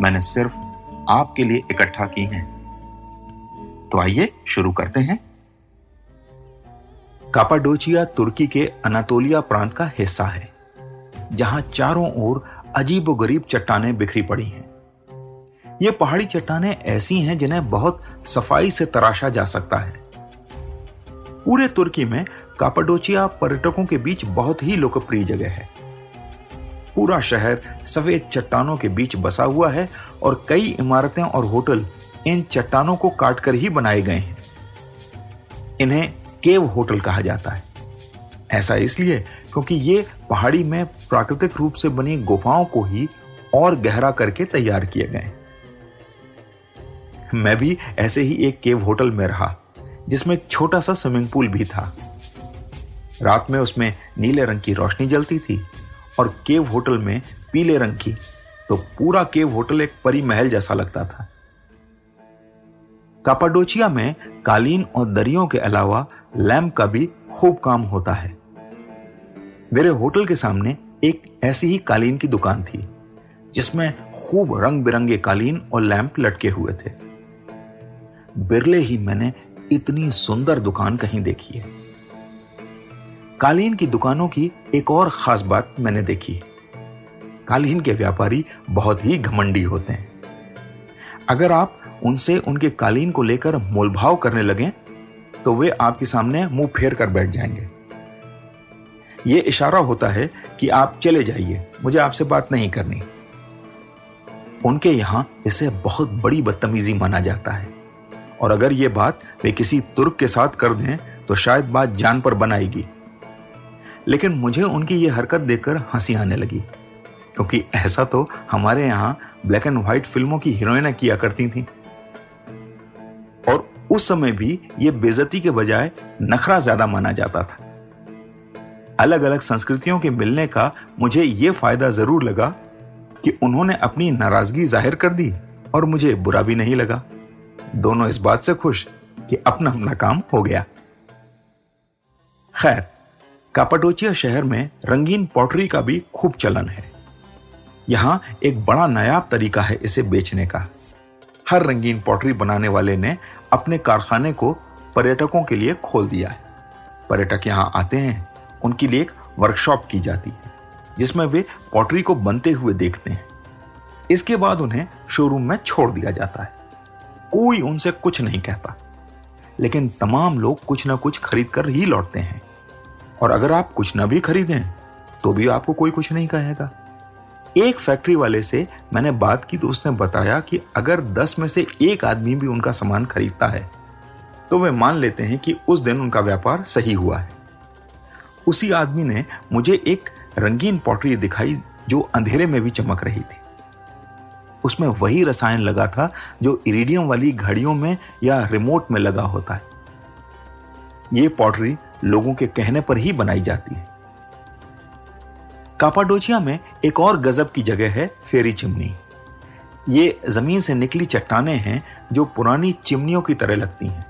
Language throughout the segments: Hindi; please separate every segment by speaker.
Speaker 1: मैंने सिर्फ़ आपके लिए इकट्ठा की हैं। तो आइए शुरू करते हैं। कापाडोचिया, तुर्की के अनातोलिया प्रांत का हिस्सा है, जहाँ चारों ओर अजीब गरीब चट्टानें बिखरी पड़ी हैं। ये पहाड़ी चट्टानें ऐसी हैं जिन्हें बहुत सफ़ाई से तराशा जा सकता है। पूरे तुर्की में कापाडोचिया पर्यटकों के बीच बहुत ही लोकप्रिय जगह है। पूरा शहर सफ़ेद चट्टानों के बीच बसा हुआ है और कई इमारतें और होटल इन चट्टानों को काटकर ही बनाए गए हैं। इन्हें केव होटल कहा जाता है। ऐसा इसलिए क्योंकि ये पहाड़ी में प्राकृतिक रूप से बनी गुफाओं को ही और गहरा करके तैयार किए गए मैं भी ऐसे ही एक केव होटल में रहा, जिसमें एक छोटा सा स्विमिंग पूल भी था। रात में उसमें नीले रंग की रोशनी जलती थी। और केव होटल में पीले रंग की तो पूरा केव होटल एक परी महल जैसा लगता था। कापाडोचिया में कालीन और दरियों के अलावा लैम्प का भी खूब काम होता है। मेरे होटल के सामने एक ऐसी ही कालीन की दुकान थी, जिसमें खूब रंग बिरंगे कालीन और लैंप लटके हुए थे। बिरले ही मैंने इतनी सुंदर दुकान कहीं देखी है। कालीन की दुकानों की एक और खास बात मैंने देखी। कालीन के व्यापारी बहुत ही घमंडी होते हैं। अगर आप उनसे उनके कालीन को लेकर मोलभाव करने लगे तो वे आपके सामने मुँह फेर कर बैठ जाएँगे। यह इशारा होता है कि आप चले जाइए, मुझे आपसे बात नहीं करनी। उनके यहाँ इसे बहुत बड़ी बदतमीजी माना जाता है। और अगर यह बात वे किसी तुर्क के साथ कर दें तो शायद बात जान पर बनाएगी लेकिन मुझे उनकी यह हरकत देखकर हँसी आने लगी। क्योंकि ऐसा तो हमारे यहाँ ब्लैक एंड व्हाइट फ़िल्मों की हीरोइनें किया करती थी। और उस समय भी यह बेजती के बजाय नखरा ज़्यादा माना जाता था। अलग अलग संस्कृतियों के मिलने का मुझे यह फ़ायदा ज़रूर लगा कि उन्होंने अपनी नाराज़गी ज़ाहिर कर दी और मुझे बुरा भी नहीं लगा। दोनों इस बात से खुश कि अपना अपना काम हो गया। खैर कापाडोचिया शहर में रंगीन पॉटरी का भी खूब चलन है। यहाँ एक बड़ा नायाब तरीका है इसे बेचने का। हर रंगीन पॉटरी बनाने वाले ने अपने कारखाने को पर्यटकों के लिए खोल दिया है। पर्यटक यहाँ आते हैं, उनके लिए एक वर्कशॉप की जाती है, जिसमें वे पॉटरी को बनते हुए देखते हैं। इसके बाद उन्हें शोरूम में छोड़ दिया जाता है। कोई उनसे कुछ नहीं कहता, लेकिन तमाम लोग कुछ ना कुछ खरीद कर ही लौटते हैं। और अगर आप कुछ ना भी खरीदें तो भी आपको कोई कुछ नहीं कहेगा। एक फैक्ट्री वाले से मैंने बात की तो उसने बताया कि अगर दस में से एक आदमी भी उनका सामान खरीदता है तो वे मान लेते हैं कि उस दिन उनका व्यापार सही हुआ है। उसी आदमी ने मुझे एक रंगीन पॉटरी दिखाई जो अंधेरे में भी चमक रही थी। उसमें वही रसायन लगा था जो इरिडियम वाली घड़ियों में या रिमोट में लगा होता है। ये पॉटरी लोगों के कहने पर ही बनाई जाती है। कापाडोचिया में एक और गजब की जगह है फेरी चिमनी। ये ज़मीन से निकली चट्टाने हैं जो पुरानी चिमनियों की तरह लगती हैं।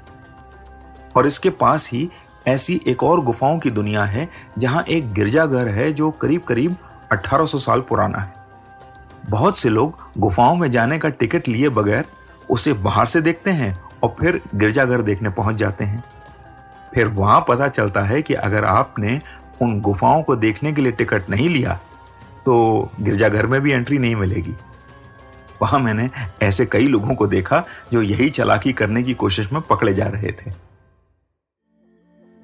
Speaker 1: और इसके पास ही ऐसी एक और गुफाओं की दुनिया है, जहाँ एक गिरजाघर है जो करीब करीब 1800 साल पुराना है। बहुत से लोग गुफाओं में जाने का टिकट लिए बगैर उसे बाहर से देखते हैं और फिर गिरजाघर देखने पहुँच जाते हैं। फिर वहाँ पता चलता है कि अगर आपने उन गुफाओं को देखने के लिए टिकट नहीं लिया तो गिरजाघर में भी एंट्री नहीं मिलेगी। वहाँ मैंने ऐसे कई लोगों को देखा जो यही चलाकी करने की कोशिश में पकड़े जा रहे थे।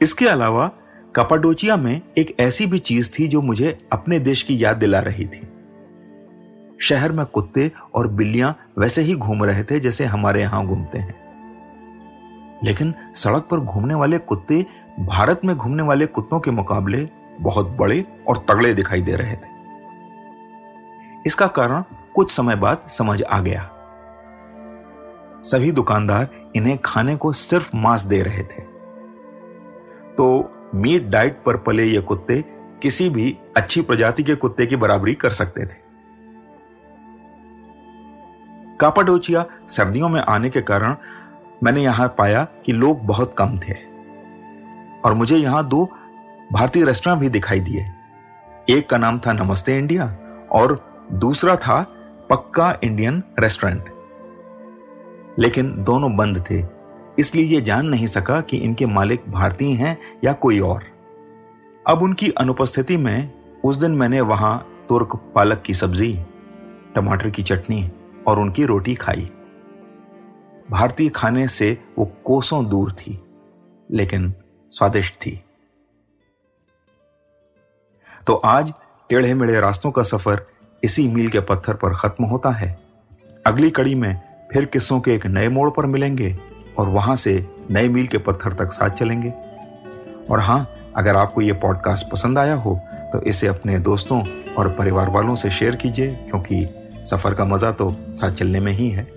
Speaker 1: इसके अलावा, कपाडोचिया में एक ऐसी भी चीज़ थी जो मुझे अपने देश की याद दिला रही थी। शहर में कुत्ते और बिल्लियाँ वैसे ही घूम रहे थे जैसे हमारे यहाँ घूमते हैं। लेकिन सड़क पर घूमने वाले कुत्ते भारत में घूमने वाले कुत्तों के मुकाबले बहुत बड़े और तगड़े दिखाई दे रहे थे। इसका कारण कुछ समय बाद समझ आ गया। सभी दुकानदार इन्हें खाने को सिर्फ़ मांस दे रहे थे। तो मीट डाइट पर पले ये कुत्ते किसी भी अच्छी प्रजाति के कुत्ते की बराबरी कर सकते थे। कापाडोचिया सर्दियों में आने के कारण मैंने यहाँ पाया कि लोग बहुत कम थे। और मुझे यहाँ दो भारतीय रेस्टोरेंट भी दिखाई दिए। एक का नाम था नमस्ते इंडिया और दूसरा था पक्का इंडियन रेस्टोरेंट लेकिन दोनों बंद थे। इसलिए यह जान नहीं सका कि इनके मालिक भारतीय हैं या कोई और। अब उनकी अनुपस्थिति में उस दिन मैंने वहाँ तुर्क पालक की सब्ज़ी, टमाटर की चटनी और उनकी रोटी खाई। भारतीय खाने से वो कोसों दूर थी, लेकिन स्वादिष्ट थी। तो आज टेढ़े मेढ़े रास्तों का सफ़र इसी मील के पत्थर पर खत्म होता है। अगली कड़ी में फिर किस्सों के एक नए मोड़ पर मिलेंगे और वहाँ से नए मील के पत्थर तक साथ चलेंगे। और हाँ अगर आपको ये पॉडकास्ट पसंद आया हो तो इसे अपने दोस्तों और परिवार वालों से शेयर कीजिए, क्योंकि सफ़र का मज़ा तो साथ चलने में ही है।